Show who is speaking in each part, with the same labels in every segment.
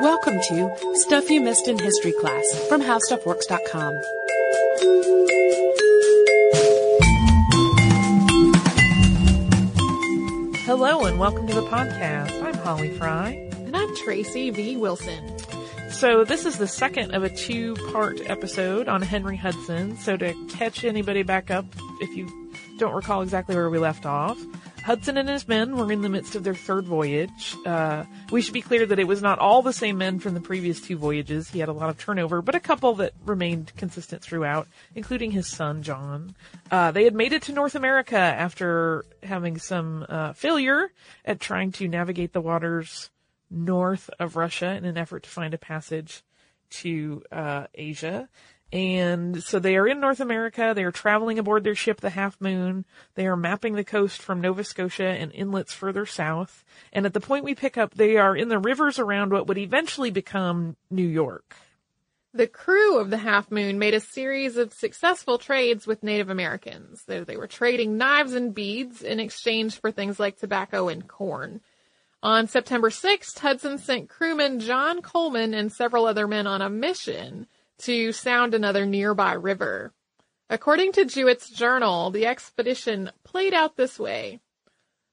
Speaker 1: Welcome to Stuff You Missed in History Class from HowStuffWorks.com.
Speaker 2: Hello and welcome to the podcast. I'm Holly Fry.
Speaker 3: And I'm Tracy V. Wilson.
Speaker 2: So this is the second of a two-part episode on Henry Hudson. So to catch anybody back up, if you don't recall exactly where we left off, Hudson and his men were in the midst of their third voyage. Uh, we should be clear that it was not all the same men from the previous two voyages. He had a lot of turnover, but a couple that remained consistent throughout, including his son John. Uh, they had made it to North America after having some uh, failure at trying to navigate the waters north of Russia in an effort to find a passage to uh, Asia. And so they are in North America. They are traveling aboard their ship, the Half Moon. They are mapping the coast from Nova Scotia and inlets further south. And at the point we pick up, they are in the rivers around what would eventually become New York.
Speaker 3: The crew of the Half Moon made a series of successful trades with Native Americans. They, were trading knives and beads in exchange for things like tobacco and corn. On September 6th, Hudson sent crewman John Coleman and several other men on a mission to sound another nearby river. According to Juet's journal, the expedition played out this way.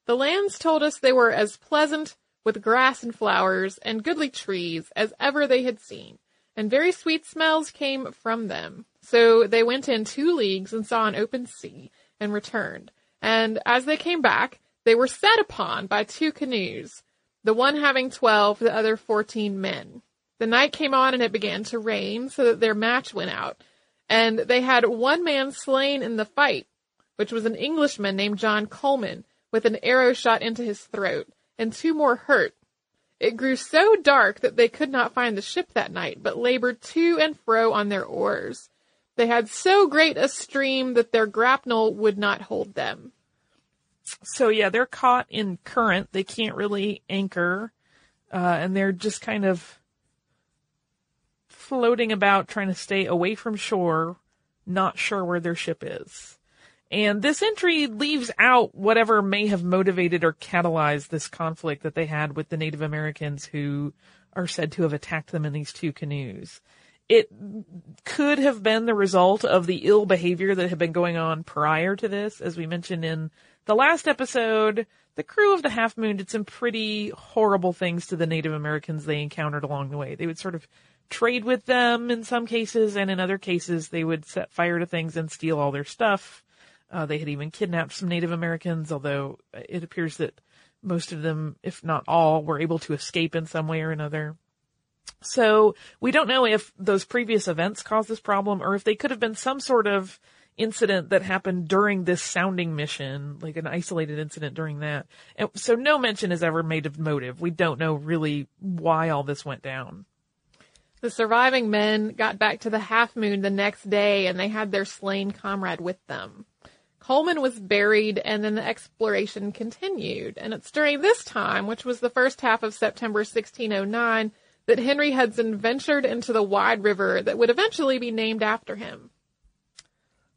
Speaker 3: The lands told us they were as pleasant with grass and flowers and goodly trees as ever they had seen, and very sweet smells came from them. So they went in two leagues and saw an open sea and returned. And as they came back, they were set upon by two canoes, the one having twelve, the other fourteen men. The night came on and it began to rain, so that their match went out. And they had one man slain in the fight, which was an Englishman named John Coleman, with an arrow shot into his throat, and two more hurt. It grew so dark that they could not find the ship that night, but labored to and fro on their oars. They had so great a stream that their grapnel would not hold them.
Speaker 2: So yeah, they're caught in current. They can't really anchor, uh, and they're just kind of floating about trying to stay away from shore, not sure where their ship is. And this entry leaves out whatever may have motivated or catalyzed this conflict that they had with the Native Americans who are said to have attacked them in these two canoes. It could have been the result of the ill behavior that had been going on prior to this. As we mentioned in the last episode, the crew of the Half Moon did some pretty horrible things to the Native Americans they encountered along the way. They would sort of trade with them in some cases, and in other cases, they would set fire to things and steal all their stuff. Uh, they had even kidnapped some Native Americans, although it appears that most of them, if not all, were able to escape in some way or another. So we don't know if those previous events caused this problem or if they could have been some sort of incident that happened during this sounding mission, like an isolated incident during that. And so no mention is ever made of motive. We don't know really why all this went down.
Speaker 3: The surviving men got back to the Half Moon the next day and they had their slain comrade with them. Coleman was buried and then the exploration continued. And it's during this time, which was the first half of September 1609, that Henry Hudson ventured into the wide river that would eventually be named after him.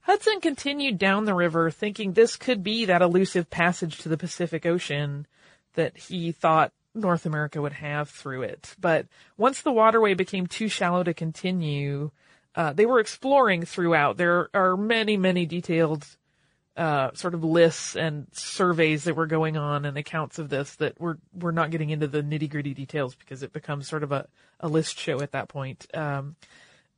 Speaker 2: Hudson continued down the river thinking this could be that elusive passage to the Pacific Ocean that he thought North America would have through it. But once the waterway became too shallow to continue, uh, they were exploring throughout. There are many, many detailed uh, sort of lists and surveys that were going on and accounts of this that we're we're not getting into the nitty gritty details because it becomes sort of a, a list show at that point. Um,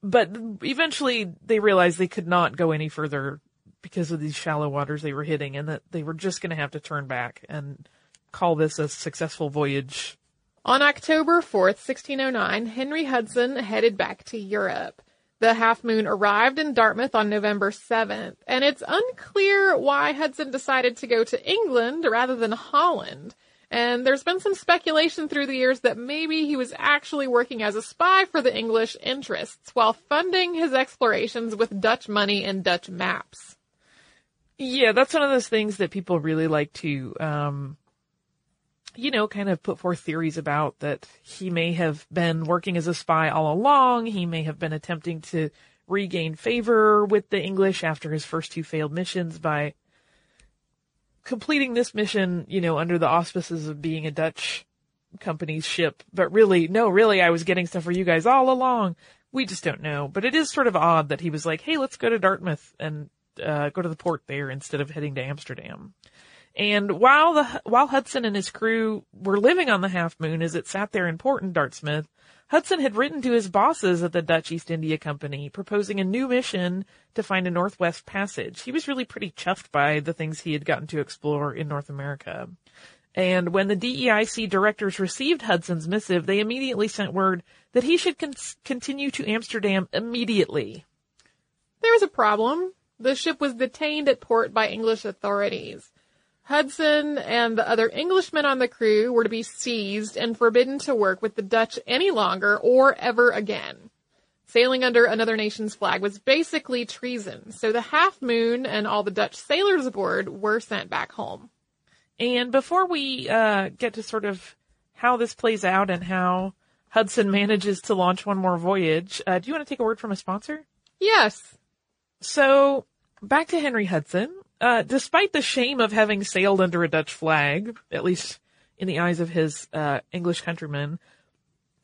Speaker 2: but eventually they realized they could not go any further because of these shallow waters they were hitting and that they were just going to have to turn back and call this a successful voyage.
Speaker 3: On October 4th, 1609, Henry Hudson headed back to Europe. The Half Moon arrived in Dartmouth on November 7th, and it's unclear why Hudson decided to go to England rather than Holland. And there's been some speculation through the years that maybe he was actually working as a spy for the English interests while funding his explorations with Dutch money and Dutch maps.
Speaker 2: Yeah, that's one of those things that people really like to um, you know, kind of put forth theories about that he may have been working as a spy all along. He may have been attempting to regain favor with the English after his first two failed missions by completing this mission, you know, under the auspices of being a Dutch company's ship, but really, no, really, I was getting stuff for you guys all along. We just don't know. But it is sort of odd that he was like, hey, let's go to Dartmouth and uh, go to the port there instead of heading to Amsterdam. And while the while Hudson and his crew were living on the Half Moon as it sat there in port in Dartmouth, Hudson had written to his bosses at the Dutch East India Company proposing a new mission to find a Northwest Passage. He was really pretty chuffed by the things he had gotten to explore in North America. And when the DEIC directors received Hudson's missive, they immediately sent word that he should con- continue to Amsterdam immediately.
Speaker 3: There was a problem. The ship was detained at port by English authorities. Hudson and the other Englishmen on the crew were to be seized and forbidden to work with the Dutch any longer or ever again. Sailing under another nation's flag was basically treason, so the Half Moon and all the Dutch sailors aboard were sent back home.
Speaker 2: And before we uh, get to sort of how this plays out and how Hudson manages to launch one more voyage, uh, do you want to take a word from a sponsor?
Speaker 3: Yes.
Speaker 2: So back to Henry Hudson. Uh, despite the shame of having sailed under a Dutch flag, at least in the eyes of his uh, English countrymen,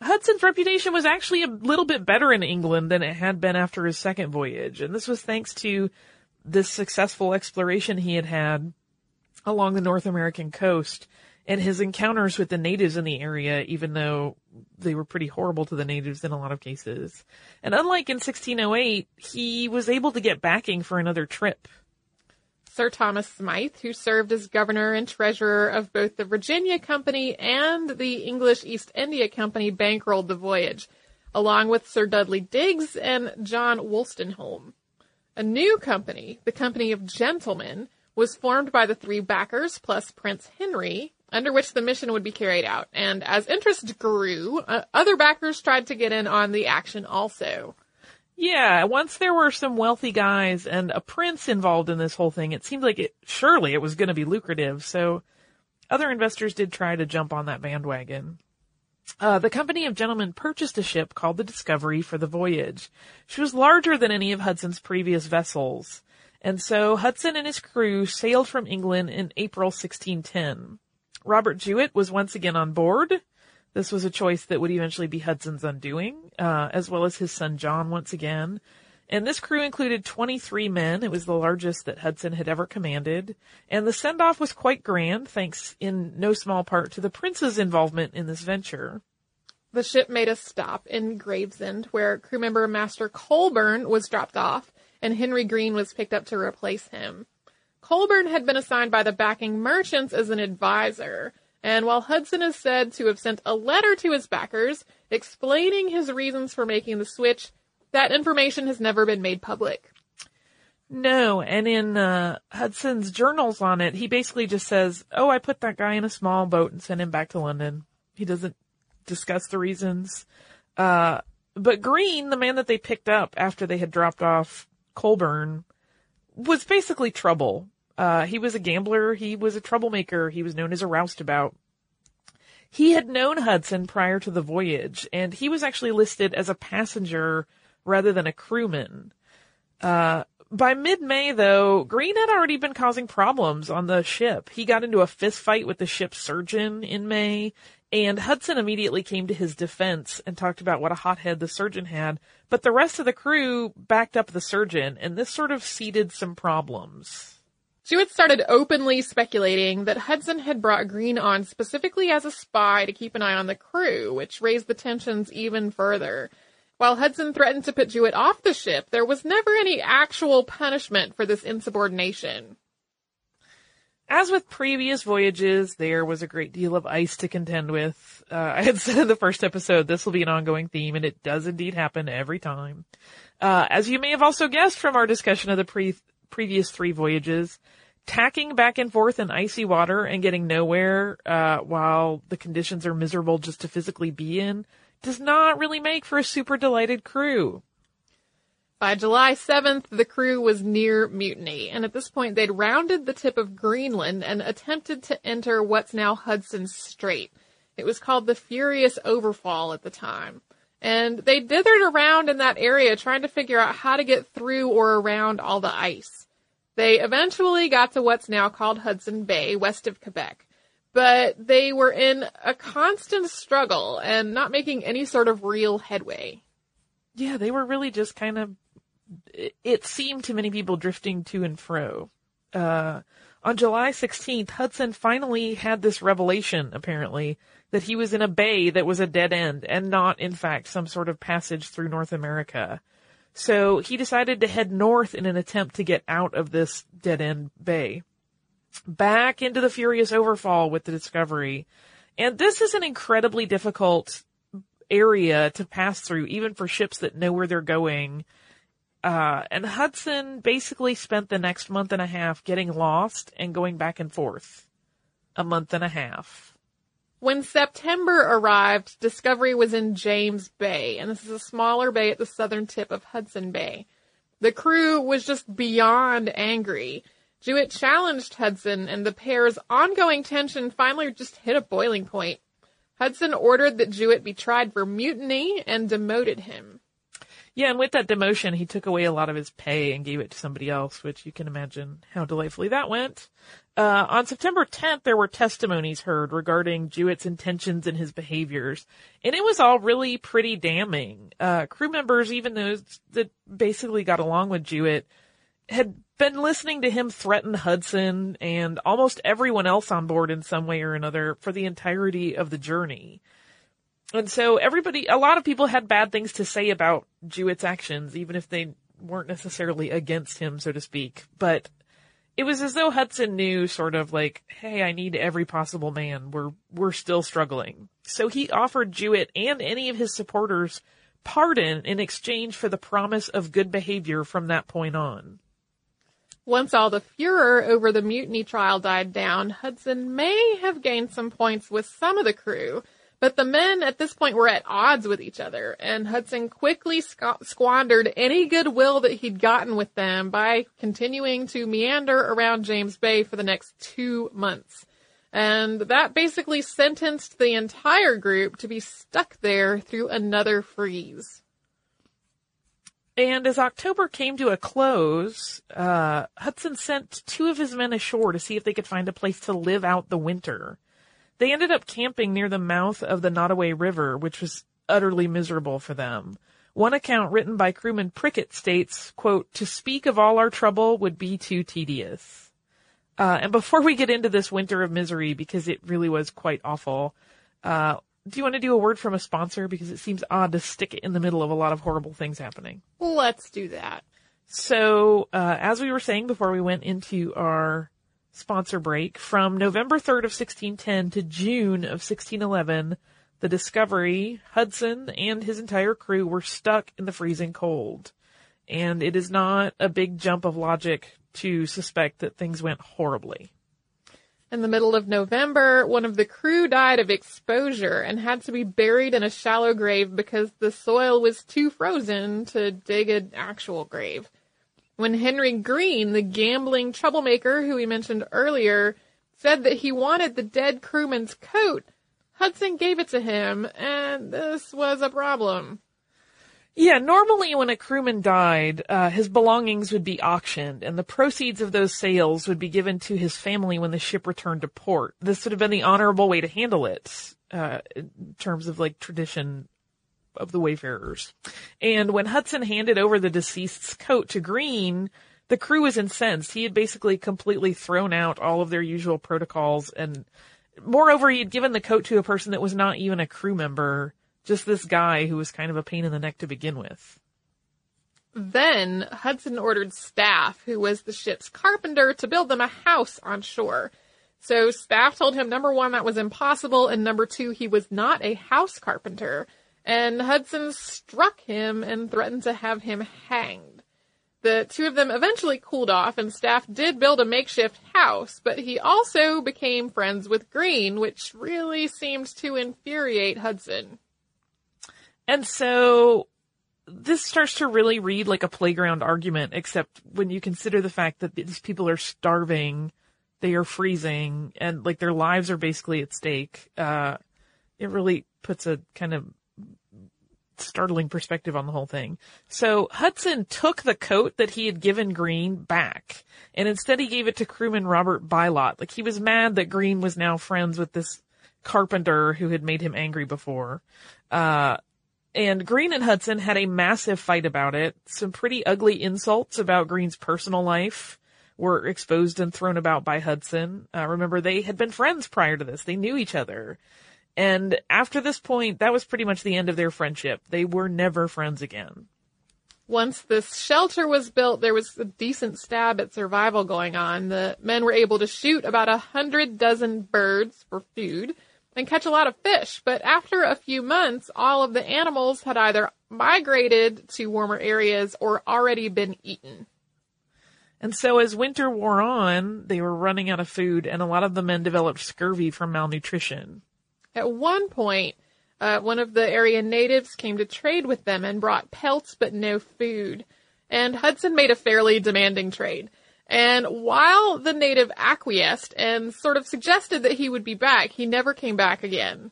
Speaker 2: Hudson's reputation was actually a little bit better in England than it had been after his second voyage, and this was thanks to this successful exploration he had had along the North American coast and his encounters with the natives in the area, even though they were pretty horrible to the natives in a lot of cases. And unlike in 1608, he was able to get backing for another trip.
Speaker 3: Sir Thomas Smythe, who served as governor and treasurer of both the Virginia Company and the English East India Company, bankrolled the voyage, along with Sir Dudley Digges and John Wolstenholme. A new company, the Company of Gentlemen, was formed by the three backers plus Prince Henry, under which the mission would be carried out. And as interest grew, uh, other backers tried to get in on the action also.
Speaker 2: Yeah, once there were some wealthy guys and a prince involved in this whole thing, it seemed like it, surely it was going to be lucrative. So other investors did try to jump on that bandwagon. Uh, the company of gentlemen purchased a ship called the Discovery for the voyage. She was larger than any of Hudson's previous vessels. And so Hudson and his crew sailed from England in April 1610. Robert Juet was once again on board. This was a choice that would eventually be Hudson's undoing, uh, as well as his son John once again. And this crew included 23 men. It was the largest that Hudson had ever commanded. And the send off was quite grand, thanks in no small part to the prince's involvement in this venture.
Speaker 3: The ship made a stop in Gravesend, where crew member Master Colburn was dropped off, and Henry Green was picked up to replace him. Colburn had been assigned by the backing merchants as an advisor, and while Hudson is said to have sent a letter to his backers explaining his reasons for making the switch, that information has never been made public.
Speaker 2: No, and in uh, Hudson's journals on it, he basically just says, "Oh, I put that guy in a small boat and sent him back to London." He doesn't discuss the reasons. Uh, but Green, the man that they picked up after they had dropped off Colburn, was basically trouble. Uh, he was a gambler. He was a troublemaker. He was known as a roustabout. He had known Hudson prior to the voyage, and he was actually listed as a passenger rather than a crewman. Uh, by mid-May, though, Green had already been causing problems on the ship. He got into a fistfight with the ship's surgeon in May, and Hudson immediately came to his defense and talked about what a hothead the surgeon had, but the rest of the crew backed up the surgeon, and this sort of seeded some problems.
Speaker 3: Juet started openly speculating that Hudson had brought Green on specifically as a spy to keep an eye on the crew, which raised the tensions even further. While Hudson threatened to put Juet off the ship, there was never any actual punishment for this insubordination.
Speaker 2: As with previous voyages, there was a great deal of ice to contend with. Uh, I had said in the first episode, this will be an ongoing theme, and it does indeed happen every time. Uh, as you may have also guessed from our discussion of the pre- previous three voyages, tacking back and forth in icy water and getting nowhere uh, while the conditions are miserable just to physically be in does not really make for a super delighted crew.
Speaker 3: By July 7th, the crew was near mutiny, and at this point they'd rounded the tip of Greenland and attempted to enter what's now Hudson Strait. It was called the Furious Overfall at the time. And they dithered around in that area trying to figure out how to get through or around all the ice. They eventually got to what's now called Hudson Bay, west of Quebec. but they were in a constant struggle and not making any sort of real headway.
Speaker 2: Yeah, they were really just kind of, it, seemed to many people drifting to and fro. Uh, on July 16th, Hudson finally had this revelation, apparently, that he was in a bay that was a dead end and not, in fact, some sort of passage through North America. So he decided to head north in an attempt to get out of this dead end bay. Back into the furious overfall with the Discovery. And this is an incredibly difficult area to pass through, even for ships that know where they're going. Uh, and Hudson basically spent the next month and a half getting lost and going back and forth. A month and a half.
Speaker 3: When September arrived, Discovery was in James Bay, and this is a smaller bay at the southern tip of Hudson Bay. The crew was just beyond angry. Juet challenged Hudson, and the pair's ongoing tension finally just hit a boiling point. Hudson ordered that Juet be tried for mutiny and demoted him.
Speaker 2: Yeah, and with that demotion, he took away a lot of his pay and gave it to somebody else, which you can imagine how delightfully that went. Uh, on September 10th, there were testimonies heard regarding Juet's intentions and his behaviors, and it was all really pretty damning. Uh, crew members, even those that basically got along with Juet, had been listening to him threaten Hudson and almost everyone else on board in some way or another for the entirety of the journey. And so everybody, a lot of people had bad things to say about Juet's actions, even if they weren't necessarily against him, so to speak. But it was as though Hudson knew sort of like, hey, I need every possible man. We're, we're still struggling. So he offered Juet and any of his supporters pardon in exchange for the promise of good behavior from that point on.
Speaker 3: Once all the furor over the mutiny trial died down, Hudson may have gained some points with some of the crew, but the men at this point were at odds with each other, and Hudson quickly squ- squandered any goodwill that he'd gotten with them by continuing to meander around James Bay for the next two months. And that basically sentenced the entire group to be stuck there through another freeze.
Speaker 2: And as October came to a close, uh, Hudson sent two of his men ashore to see if they could find a place to live out the winter. They ended up camping near the mouth of the Nottaway River, which was utterly miserable for them. One account written by crewman Prickett states, quote, to speak of all our trouble would be too tedious. Uh, and before we get into this winter of misery, because it really was quite awful, uh, do you want to do a word from a sponsor? Because it seems odd to stick it in the middle of a lot of horrible things happening.
Speaker 3: Let's do that.
Speaker 2: So, uh, as we were saying before we went into our sponsor break, from November 3rd of 1610 to June of 1611, the Discovery, Hudson, and his entire crew were stuck in the freezing cold. And it is not a big jump of logic to suspect that things went horribly.
Speaker 3: In the middle of November, one of the crew died of exposure and had to be buried in a shallow grave because the soil was too frozen to dig an actual grave. When Henry Green, the gambling troublemaker who we mentioned earlier, said that he wanted the dead crewman's coat, Hudson gave it to him, and this was a problem.
Speaker 2: Yeah, normally when a crewman died, uh, his belongings would be auctioned, and the proceeds of those sales would be given to his family when the ship returned to port. This would have been the honorable way to handle it, uh, in terms of like tradition of the wayfarers. And when Hudson handed over the deceased's coat to Green, the crew was incensed. He had basically completely thrown out all of their usual protocols, and moreover, he had given the coat to a person that was not even a crew member just this guy who was kind of a pain in the neck to begin with.
Speaker 3: Then Hudson ordered Staff, who was the ship's carpenter, to build them a house on shore. So Staff told him number one, that was impossible, and number two, he was not a house carpenter. And Hudson struck him and threatened to have him hanged. The two of them eventually cooled off, and Staff did build a makeshift house, but he also became friends with Green, which really seemed to infuriate Hudson.
Speaker 2: And so this starts to really read like a playground argument, except when you consider the fact that these people are starving, they are freezing, and like their lives are basically at stake. Uh, it really puts a kind of startling perspective on the whole thing. So Hudson took the coat that he had given Green back, and instead he gave it to crewman Robert Bylot. Like he was mad that Green was now friends with this carpenter who had made him angry before. Uh, and Green and Hudson had a massive fight about it. Some pretty ugly insults about Green's personal life were exposed and thrown about by Hudson. Uh, remember, they had been friends prior to this. They knew each other. And after this point, that was pretty much the end of their friendship. They were never friends again.
Speaker 3: Once this shelter was built, there was a decent stab at survival going on. The men were able to shoot about a hundred dozen birds for food and catch a lot of fish. But after a few months, all of the animals had either migrated to warmer areas or already been eaten.
Speaker 2: And so as winter wore on, they were running out of food and a lot of the men developed scurvy from malnutrition.
Speaker 3: At one point, uh, one of the area natives came to trade with them and brought pelts but no food. And Hudson made a fairly demanding trade. And while the native acquiesced and sort of suggested that he would be back, he never came back again.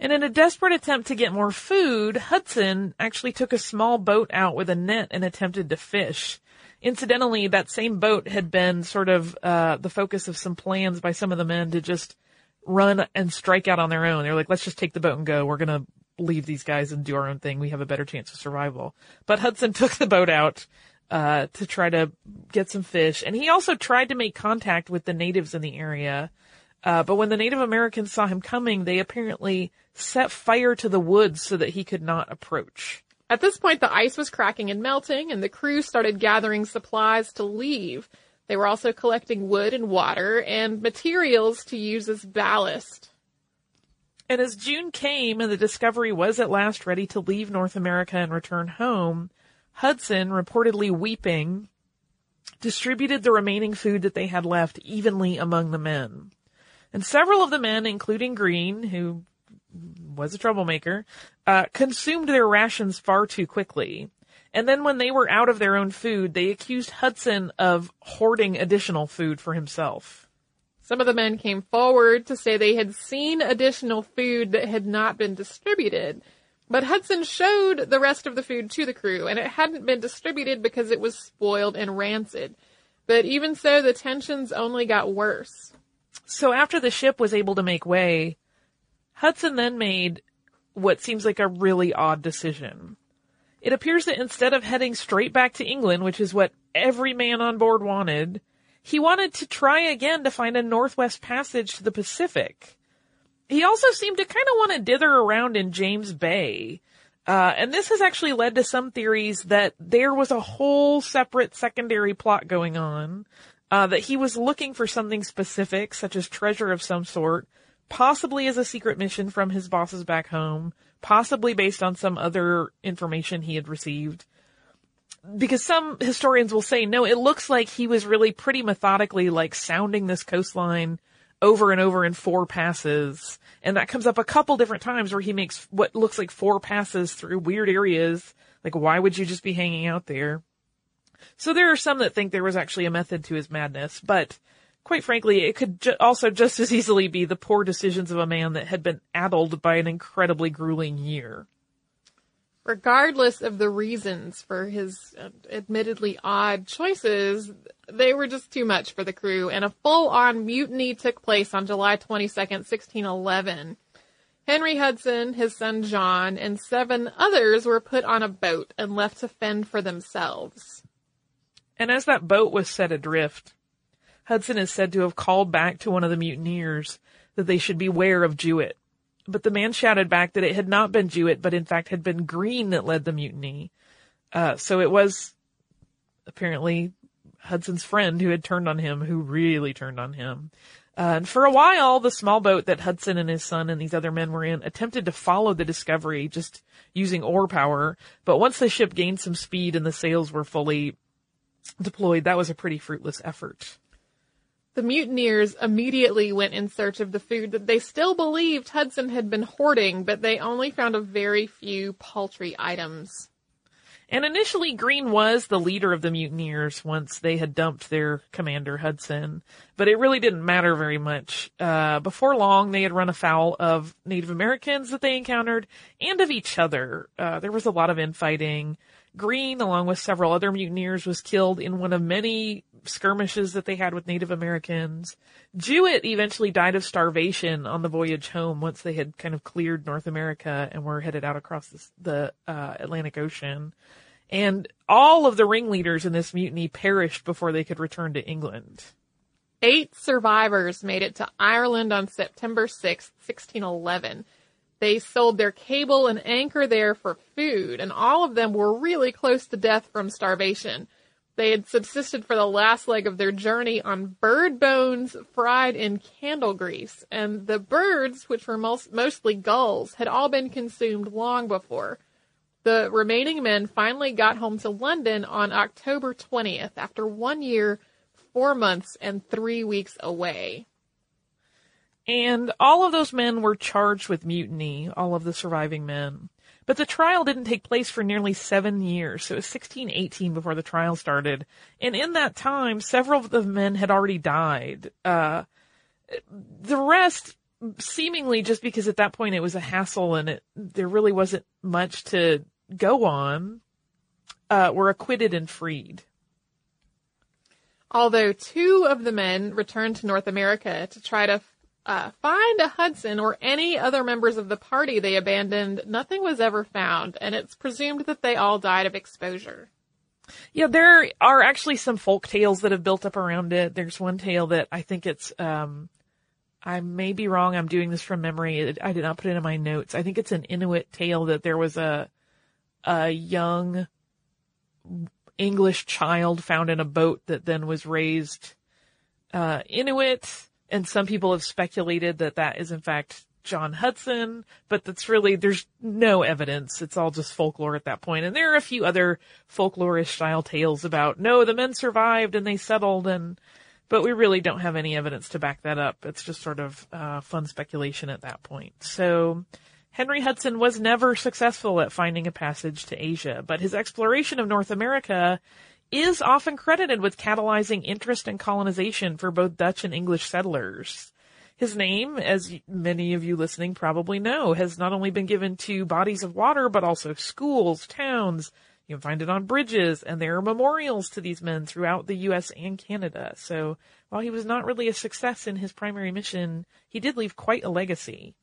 Speaker 2: And in a desperate attempt to get more food, Hudson actually took a small boat out with a net and attempted to fish. Incidentally, that same boat had been sort of uh, the focus of some plans by some of the men to just run and strike out on their own. They're like, let's just take the boat and go. We're gonna leave these guys and do our own thing. We have a better chance of survival. But Hudson took the boat out uh, to try to get some fish, and he also tried to make contact with the natives in the area. Uh, but when the Native Americans saw him coming, they apparently set fire to the woods so that he could not approach.
Speaker 3: At this point, the ice was cracking and melting, and the crew started gathering supplies to leave. They were also collecting wood and water and materials to use as ballast.
Speaker 2: And as June came and the Discovery was at last ready to leave North America and return home, Hudson, reportedly weeping, distributed the remaining food that they had left evenly among the men. And several of the men, including Green, who was a troublemaker, uh, consumed their rations far too quickly. And then when they were out of their own food, they accused Hudson of hoarding additional food for himself.
Speaker 3: Some of the men came forward to say they had seen additional food that had not been distributed. But Hudson showed the rest of the food to the crew, and it hadn't been distributed because it was spoiled and rancid. But even so, the tensions only got worse.
Speaker 2: So after the ship was able to make way, Hudson then made what seems like a really odd decision. It appears that instead of heading straight back to England, which is what every man on board wanted, he wanted to try again to find a northwest passage to the Pacific. He also seemed to kind of want to dither around in James Bay. Uh, and this has actually led to some theories that there was a whole separate secondary plot going on, uh, that he was looking for something specific, such as treasure of some sort, possibly as a secret mission from his bosses back home, possibly based on some other information he had received. Because some historians will say, no, it looks like he was really pretty methodically like sounding this coastline over and over in four passes. And that comes up a couple different times where he makes what looks like four passes through weird areas. Like, why would you just be hanging out there? So there are some that think there was actually a method to his madness, but quite frankly, it could ju- also just as easily be the poor decisions of a man that had been addled by an incredibly grueling year.
Speaker 3: Regardless of the reasons for his uh, admittedly odd choices, they were just too much for the crew, and a full-on mutiny took place on July 22nd, 1611. Henry Hudson, his son John, and seven others were put on a boat and left to fend for themselves.
Speaker 2: And as that boat was set adrift, Hudson is said to have called back to one of the mutineers that they should beware of Juet. But the man shouted back that it had not been Juet, but in fact had been Green that led the mutiny. Uh, so it was apparently Hudson's friend who had turned on him, who really turned on him. Uh, and for a while, the small boat that Hudson and his son and these other men were in attempted to follow the Discovery just using oar power. But once the ship gained some speed and the sails were fully deployed, that was a pretty fruitless effort.
Speaker 3: The mutineers immediately went in search of the food that they still believed Hudson had been hoarding, but they only found a very few paltry items.
Speaker 2: And initially Green was the leader of the mutineers once they had dumped their commander Hudson, but it really didn't matter very much. Uh, before long, they had run afoul of Native Americans that they encountered and of each other. Uh, there was a lot of infighting. Greene, along with several other mutineers, was killed in one of many skirmishes that they had with Native Americans. Juet eventually died of starvation on the voyage home once they had kind of cleared North America and were headed out across the, the uh, Atlantic Ocean. And all of the ringleaders in this mutiny perished before they could return to England.
Speaker 3: Eight survivors made it to Ireland on September 6, 1611. They sold their cable and anchor there for food, and all of them were really close to death from starvation. They had subsisted for the last leg of their journey on bird bones fried in candle grease, and the birds, which were most, mostly gulls, had all been consumed long before. The remaining men finally got home to London on October 20th after one year, four months, and three weeks away.
Speaker 2: And all of those men were charged with mutiny, all of the surviving men. But the trial didn't take place for nearly seven years, so it was 1618 before the trial started. And in that time, several of the men had already died. Uh, the rest, seemingly just because at that point it was a hassle and it, there really wasn't much to go on, uh, were acquitted and freed.
Speaker 3: Although two of the men returned to North America to try to uh, find a Hudson or any other members of the party they abandoned, nothing was ever found, and it's presumed that they all died of exposure.
Speaker 2: Yeah, there are actually some folk tales that have built up around it. There's one tale that I think it's, um, I may be wrong. I'm doing this from memory. I did not put it in my notes. I think it's an Inuit tale that there was a, a young English child found in a boat that then was raised, uh, Inuit and some people have speculated that that is in fact John Hudson, but that's really, there's no evidence. It's all just folklore at that point. And there are a few other folklorish style tales about, no, the men survived and they settled and, but we really don't have any evidence to back that up. It's just sort of, uh, fun speculation at that point. So, Henry Hudson was never successful at finding a passage to Asia, but his exploration of North America is often credited with catalyzing interest in colonization for both Dutch and English settlers. His name, as many of you listening probably know, has not only been given to bodies of water, but also schools, towns. You can find it on bridges, and there are memorials to these men throughout the U.S. and Canada. So while he was not really a success in his primary mission, he did leave quite a legacy.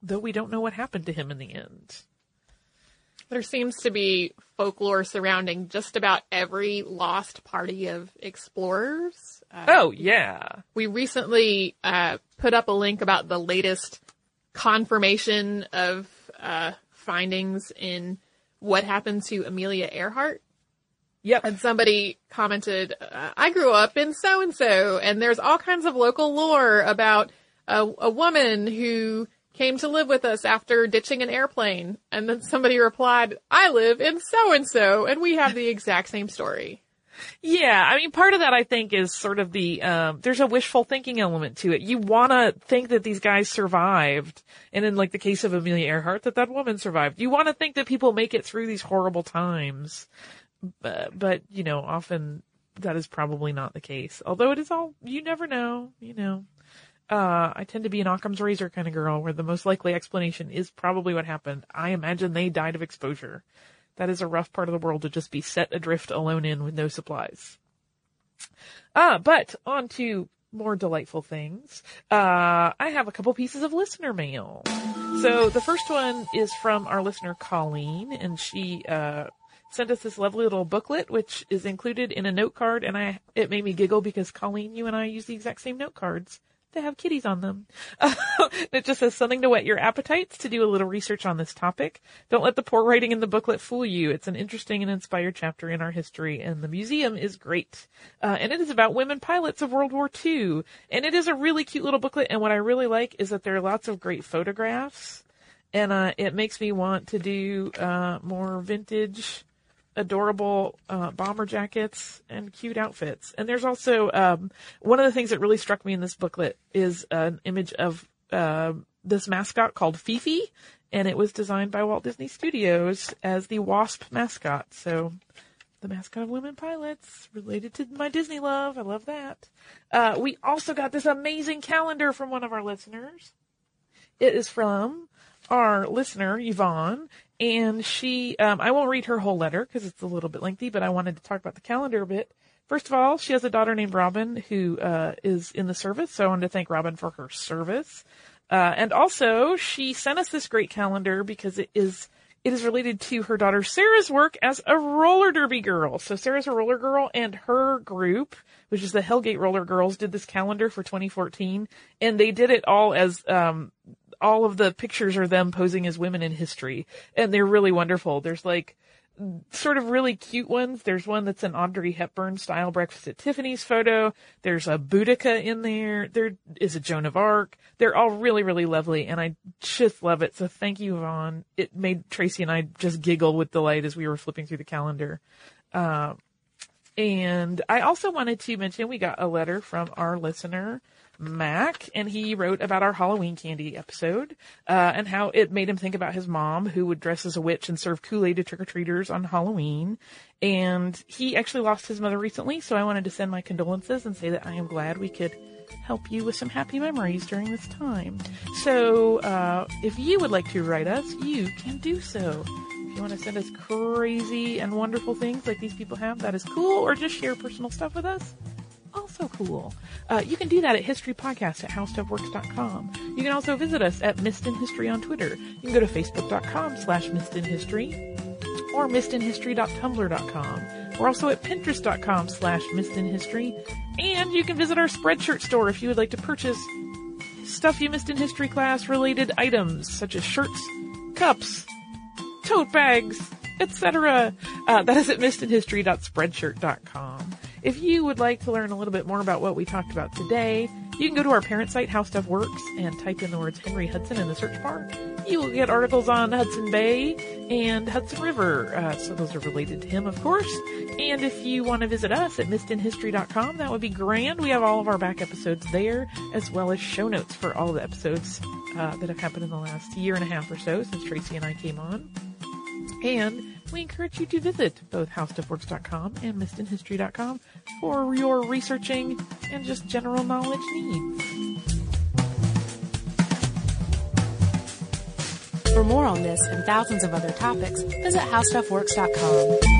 Speaker 2: Though we don't know what happened to him in the end.
Speaker 3: There seems to be folklore surrounding just about every lost party of explorers.
Speaker 2: Uh, oh, yeah.
Speaker 3: We recently uh, put up a link about the latest confirmation of uh, findings in what happened to Amelia Earhart.
Speaker 2: Yep.
Speaker 3: And somebody commented, uh, I grew up in so and so, and there's all kinds of local lore about a, a woman who came to live with us after ditching an airplane. And then somebody replied, I live in so and so, and we have the exact same story.
Speaker 2: Yeah, I mean, part of that I think is sort of the, um, there's a wishful thinking element to it. You wanna think that these guys survived, and in like the case of Amelia Earhart, that that woman survived. You wanna think that people make it through these horrible times. But, but, you know, often that is probably not the case. Although it is all, you never know, you know uh, I tend to be an Occam's razor kind of girl where the most likely explanation is probably what happened. I imagine they died of exposure. That is a rough part of the world to just be set adrift alone in with no supplies. Ah, but on to more delightful things. Uh, I have a couple pieces of listener mail. So the first one is from our listener Colleen, and she uh, sent us this lovely little booklet, which is included in a note card, and I it made me giggle because Colleen, you and I use the exact same note cards to have kitties on them. it just says something to whet your appetites to do a little research on this topic. Don't let the poor writing in the booklet fool you. It's an interesting and inspired chapter in our history, and the museum is great. Uh, and it is about women pilots of World War II. And it is a really cute little booklet, and what I really like is that there are lots of great photographs, and uh, it makes me want to do uh, more vintage adorable uh, bomber jackets and cute outfits. And there's also um, one of the things that really struck me in this booklet is an image of uh, this mascot called Fifi, and it was designed by Walt Disney Studios as the Wasp mascot. So the mascot of women pilots related to my Disney love. I love that. Uh, we also got this amazing calendar from one of our listeners. It is from our listener, Yvonne, and she, um, I won't read her whole letter because it's a little bit lengthy, but I wanted to talk about the calendar a bit. First of all, she has a daughter named Robin who uh, is in the service, so I wanted to thank Robin for her service. Uh, and also, she sent us this great calendar because it is it is related to her daughter Sarah's work as a roller derby girl. So Sarah's a roller girl, and her group, which is the Hellgate Roller Girls, did this calendar for 2014, and they did it all as um, all of the pictures are them posing as women in history, and they're really wonderful. There's like sort of really cute ones. There's one that's an Audrey Hepburn style breakfast at Tiffany's photo. There's a Boudica in there. There is a Joan of Arc. They're all really, really lovely and I just love it. So thank you, Yvonne. It made Tracy and I just giggle with delight as we were flipping through the calendar. Uh, and I also wanted to mention we got a letter from our listener, Mac, and he wrote about our Halloween candy episode, uh, and how it made him think about his mom who would dress as a witch and serve Kool-Aid to trick-or-treaters on Halloween. And he actually lost his mother recently, so I wanted to send my condolences and say that I am glad we could help you with some happy memories during this time. So, uh, if you would like to write us, you can do so. If you want to send us crazy and wonderful things like these people have, that is cool, or just share personal stuff with us, also cool. Uh, you can do that at historypodcast at howstuffworks.com. You can also visit us at Missed in History on Twitter. You can go to facebook.com slash Missed in History or missedinhistory.tumblr.com. We're also at pinterest.com slash Missed in History. And you can visit our Spreadshirt store if you would like to purchase stuff you missed in history class related items such as shirts, cups, tote bags, etc. Uh, that is at missedinhistory.spreadshirt.com. If you would like to learn a little bit more about what we talked about today, you can go to our parent site, How Stuff Works, and type in the words Henry Hudson in the search bar. You will get articles on Hudson Bay and Hudson River, uh, so those are related to him, of course. And if you want to visit us at missedinhistory.com, that would be grand. We have all of our back episodes there, as well as show notes for all the episodes uh, that have happened in the last year and a half or so since Tracy and I came on. And we encourage you to visit both howstuffworks.com and missedinhistory.com for your researching and just general knowledge needs.
Speaker 1: For more on this and thousands of other topics, visit howstuffworks.com.